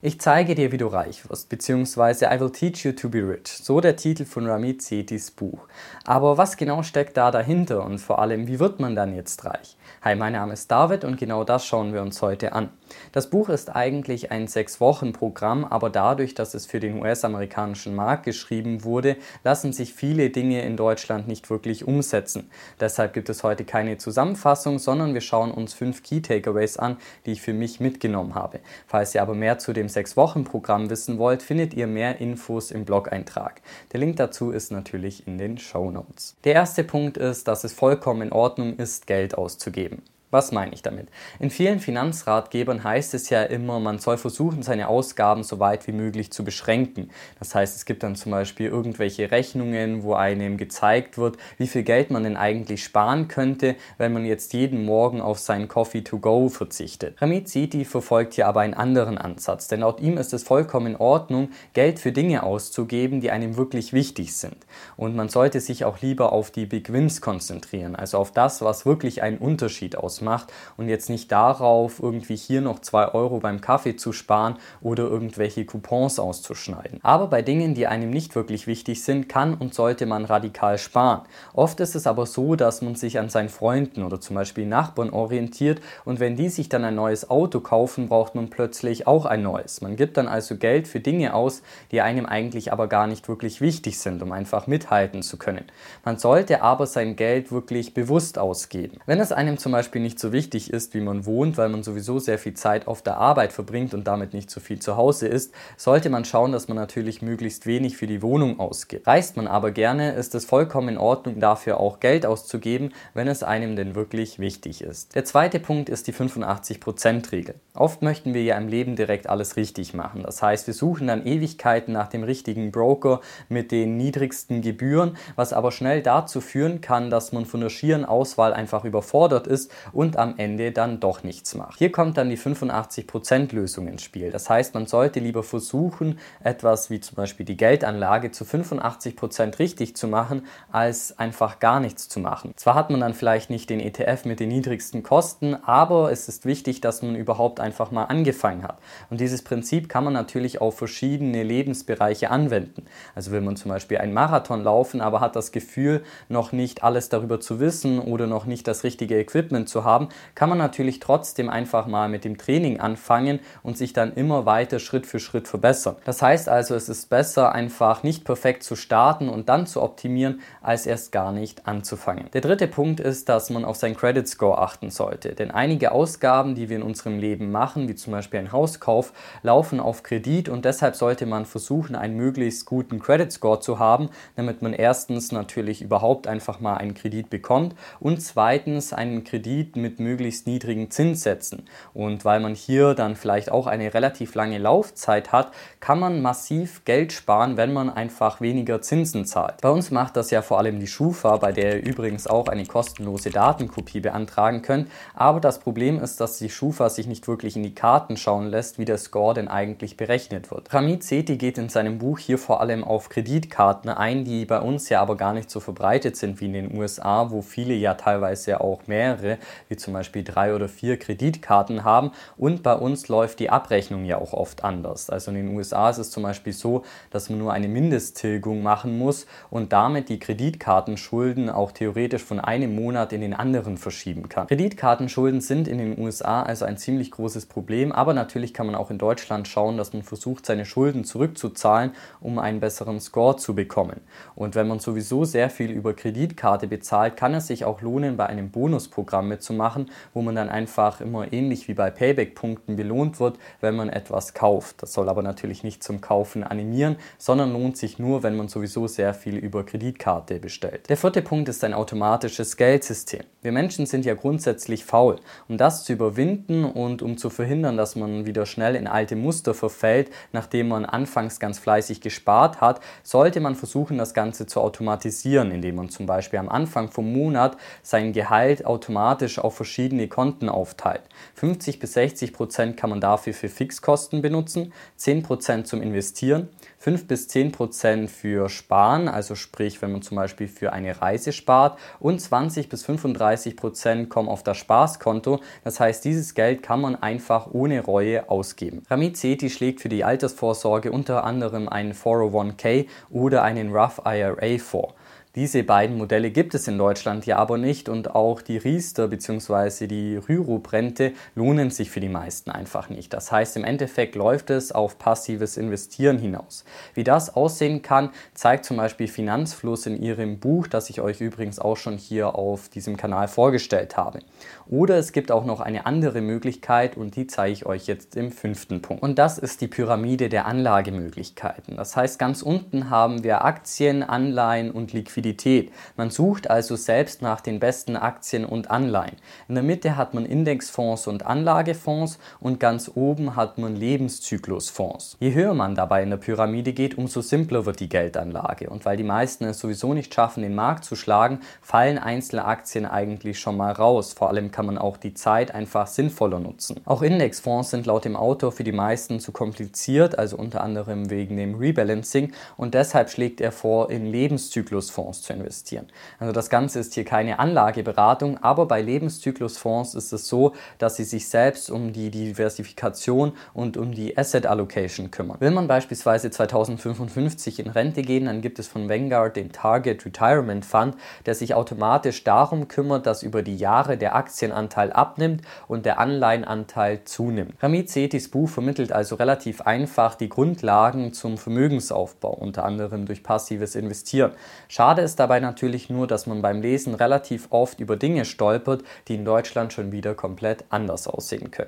Ich zeige dir, wie du reich wirst, beziehungsweise I will teach you to be rich. So der Titel von Ramit Setis Buch. Aber was genau steckt da dahinter und vor allem, wie wird man dann jetzt reich? Hi, mein Name ist David und genau das schauen wir uns heute an. Das Buch ist eigentlich ein Sechs-Wochen-Programm, aber dadurch, dass es für den US-amerikanischen Markt geschrieben wurde, lassen sich viele Dinge in Deutschland nicht wirklich umsetzen. Deshalb gibt es heute keine Zusammenfassung, sondern wir schauen uns fünf Key Takeaways an, die ich für mich mitgenommen habe. Falls ihr aber mehr zu dem Sechs-Wochen-Programm wissen wollt, findet ihr mehr Infos im Blog-Eintrag. Der Link dazu ist natürlich in den Show Notes. Der erste Punkt ist, dass es vollkommen in Ordnung ist, Geld auszugeben. Was meine ich damit? In vielen Finanzratgebern heißt es ja immer, man soll versuchen, seine Ausgaben so weit wie möglich zu beschränken. Das heißt, es gibt dann zum Beispiel irgendwelche Rechnungen, wo einem gezeigt wird, wie viel Geld man denn eigentlich sparen könnte, wenn man jetzt jeden Morgen auf seinen Coffee to go verzichtet. Ramit Siti verfolgt hier aber einen anderen Ansatz, denn laut ihm ist es vollkommen in Ordnung, Geld für Dinge auszugeben, die einem wirklich wichtig sind. Und man sollte sich auch lieber auf die Big Wins konzentrieren, also auf das, was wirklich einen Unterschied ausmacht macht und jetzt nicht darauf, irgendwie hier noch 2 Euro beim Kaffee zu sparen oder irgendwelche Coupons auszuschneiden. Aber bei Dingen, die einem nicht wirklich wichtig sind, kann und sollte man radikal sparen. Oft ist es aber so, dass man sich an seinen Freunden oder zum Beispiel Nachbarn orientiert und wenn die sich dann ein neues Auto kaufen, braucht man plötzlich auch ein neues. Man gibt dann also Geld für Dinge aus, die einem eigentlich aber gar nicht wirklich wichtig sind, um einfach mithalten zu können. Man sollte aber sein Geld wirklich bewusst ausgeben. Wenn es einem zum Beispiel nicht nicht so wichtig ist, wie man wohnt, weil man sowieso sehr viel Zeit auf der Arbeit verbringt und damit nicht so viel zu Hause ist, sollte man schauen, dass man natürlich möglichst wenig für die Wohnung ausgibt. Reist man aber gerne, ist es vollkommen in Ordnung, dafür auch Geld auszugeben, wenn es einem denn wirklich wichtig ist. Der zweite Punkt ist die 85%-Regel. Oft möchten wir ja im Leben direkt alles richtig machen. Das heißt, wir suchen dann Ewigkeiten nach dem richtigen Broker mit den niedrigsten Gebühren, was aber schnell dazu führen kann, dass man von der schieren Auswahl einfach überfordert ist und am Ende dann doch nichts macht. Hier kommt dann die 85% Lösung ins Spiel. Das heißt, man sollte lieber versuchen, etwas wie zum Beispiel die Geldanlage zu 85% richtig zu machen, als einfach gar nichts zu machen. Zwar hat man dann vielleicht nicht den ETF mit den niedrigsten Kosten, aber es ist wichtig, dass man überhaupt einfach mal angefangen hat. Und dieses Prinzip kann man natürlich auf verschiedene Lebensbereiche anwenden. Also will man zum Beispiel einen Marathon laufen, aber hat das Gefühl, noch nicht alles darüber zu wissen oder noch nicht das richtige Equipment zu haben, haben, kann man natürlich trotzdem einfach mal mit dem Training anfangen und sich dann immer weiter Schritt für Schritt verbessern. Das heißt also, es ist besser einfach nicht perfekt zu starten und dann zu optimieren, als erst gar nicht anzufangen. Der dritte Punkt ist, dass man auf seinen Credit Score achten sollte, denn einige Ausgaben, die wir in unserem Leben machen, wie zum Beispiel ein Hauskauf, laufen auf Kredit und deshalb sollte man versuchen, einen möglichst guten Credit Score zu haben, damit man erstens natürlich überhaupt einfach mal einen Kredit bekommt und zweitens einen Kredit mit möglichst niedrigen Zinssätzen. Und weil man hier dann vielleicht auch eine relativ lange Laufzeit hat, kann man massiv Geld sparen, wenn man einfach weniger Zinsen zahlt. Bei uns macht das ja vor allem die Schufa, bei der ihr übrigens auch eine kostenlose Datenkopie beantragen könnt. Aber das Problem ist, dass die Schufa sich nicht wirklich in die Karten schauen lässt, wie der Score denn eigentlich berechnet wird. Ramit Sethi geht in seinem Buch hier vor allem auf Kreditkarten ein, die bei uns ja aber gar nicht so verbreitet sind wie in den USA, wo viele ja teilweise auch mehrere wie zum Beispiel drei oder vier Kreditkarten haben. Und bei uns läuft die Abrechnung ja auch oft anders. Also in den USA ist es zum Beispiel so, dass man nur eine Mindesttilgung machen muss und damit die Kreditkartenschulden auch theoretisch von einem Monat in den anderen verschieben kann. Kreditkartenschulden sind in den USA also ein ziemlich großes Problem, aber natürlich kann man auch in Deutschland schauen, dass man versucht, seine Schulden zurückzuzahlen, um einen besseren Score zu bekommen. Und wenn man sowieso sehr viel über Kreditkarte bezahlt, kann es sich auch lohnen, bei einem Bonusprogramm mitzumachen machen, wo man dann einfach immer ähnlich wie bei Payback-Punkten belohnt wird, wenn man etwas kauft. Das soll aber natürlich nicht zum Kaufen animieren, sondern lohnt sich nur, wenn man sowieso sehr viel über Kreditkarte bestellt. Der vierte Punkt ist ein automatisches Geldsystem. Wir Menschen sind ja grundsätzlich faul. Um das zu überwinden und um zu verhindern, dass man wieder schnell in alte Muster verfällt, nachdem man anfangs ganz fleißig gespart hat, sollte man versuchen, das Ganze zu automatisieren, indem man zum Beispiel am Anfang vom Monat sein Gehalt automatisch auf auf verschiedene Konten aufteilt. 50 bis 60 Prozent kann man dafür für Fixkosten benutzen, 10 Prozent zum Investieren, 5 bis 10 Prozent für Sparen, also sprich, wenn man zum Beispiel für eine Reise spart, und 20 bis 35 Prozent kommen auf das Spaßkonto. Das heißt, dieses Geld kann man einfach ohne Reue ausgeben. Ramit Sethi schlägt für die Altersvorsorge unter anderem einen 401k oder einen Rough IRA vor. Diese beiden Modelle gibt es in Deutschland ja aber nicht und auch die Riester bzw. die Rürup-Rente lohnen sich für die meisten einfach nicht. Das heißt, im Endeffekt läuft es auf passives Investieren hinaus. Wie das aussehen kann, zeigt zum Beispiel Finanzfluss in ihrem Buch, das ich euch übrigens auch schon hier auf diesem Kanal vorgestellt habe. Oder es gibt auch noch eine andere Möglichkeit und die zeige ich euch jetzt im fünften Punkt. Und das ist die Pyramide der Anlagemöglichkeiten. Das heißt, ganz unten haben wir Aktien, Anleihen und Liquidität. Liquidität. Man sucht also selbst nach den besten Aktien und Anleihen. In der Mitte hat man Indexfonds und Anlagefonds und ganz oben hat man Lebenszyklusfonds. Je höher man dabei in der Pyramide geht, umso simpler wird die Geldanlage. Und weil die meisten es sowieso nicht schaffen, den Markt zu schlagen, fallen einzelne Aktien eigentlich schon mal raus. Vor allem kann man auch die Zeit einfach sinnvoller nutzen. Auch Indexfonds sind laut dem Autor für die meisten zu kompliziert, also unter anderem wegen dem Rebalancing und deshalb schlägt er vor, in Lebenszyklusfonds Lebenszyklusfonds zu investieren. Also das Ganze ist hier keine Anlageberatung, aber bei Lebenszyklusfonds ist es so, dass sie sich selbst um die Diversifikation und um die Asset Allocation kümmern. Will man beispielsweise 2055 in Rente gehen, dann gibt es von Vanguard den Target Retirement Fund, der sich automatisch darum kümmert, dass über die Jahre der Aktienanteil abnimmt und der Anleihenanteil zunimmt. Ramit Setis Buch vermittelt also relativ einfach die Grundlagen zum Vermögensaufbau, unter anderem durch passives Investieren. Schade Schade ist dabei natürlich nur, dass man beim Lesen relativ oft über Dinge stolpert, die in Deutschland schon wieder komplett anders aussehen können.